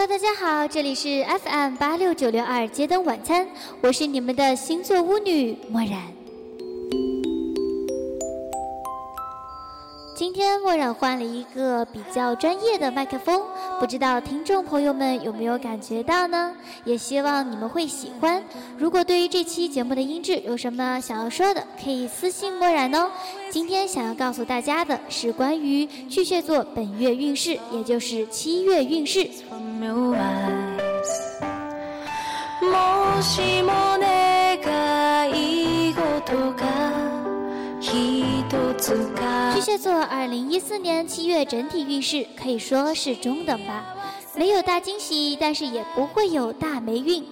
Hello，大家好，这里是 FM 八六九六二街灯晚餐，我是你们的星座巫女墨然。今天墨染换了一个比较专业的麦克风，不知道听众朋友们有没有感觉到呢？也希望你们会喜欢。如果对于这期节目的音质有什么想要说的，可以私信墨染哦。今天想要告诉大家的是关于巨蟹座本月运势，也就是七月运势。这座二零一四年七月整体运势可以说是中等吧，没有大惊喜，但是也不会有大霉运。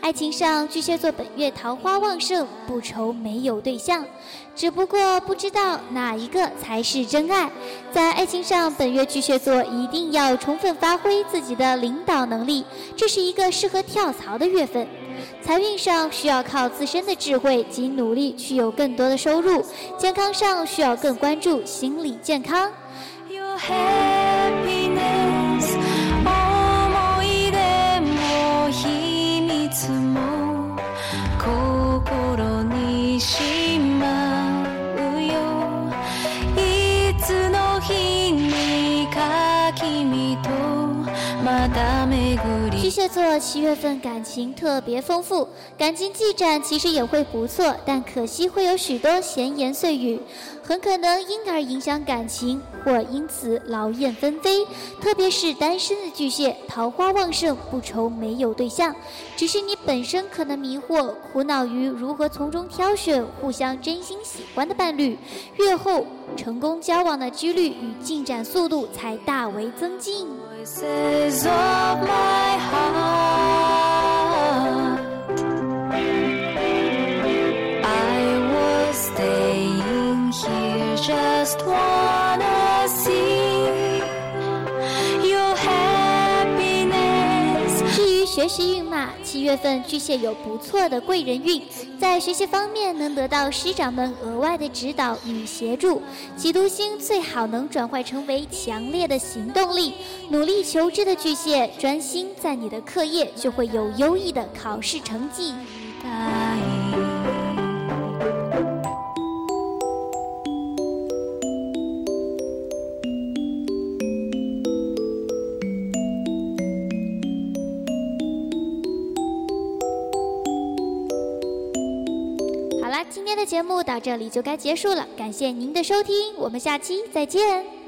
爱情上，巨蟹座本月桃花旺盛，不愁没有对象，只不过不知道哪一个才是真爱。在爱情上，本月巨蟹座一定要充分发挥自己的领导能力，这是一个适合跳槽的月份。财运上需要靠自身的智慧及努力去有更多的收入，健康上需要更关注心理健康。巨蟹座七月份感情特别丰富，感情进展其实也会不错，但可惜会有许多闲言碎语，很可能因而影响感情，或因此劳燕分飞。特别是单身的巨蟹，桃花旺盛，不愁没有对象，只是你本身可能迷惑，苦恼于如何从中挑选互相真心喜欢的伴侣。月后成功交往的几率与进展速度才大为增进。Voices of my heart. 学习运嘛，七月份巨蟹有不错的贵人运。在学习方面能得到师长们额外的指导与协助，企图心最好能转换成为强烈的行动力，努力求知的巨蟹，专心在你的课业，就会有优异的考试成绩。今天的节目到这里就该结束了，感谢您的收听，我们下期再见。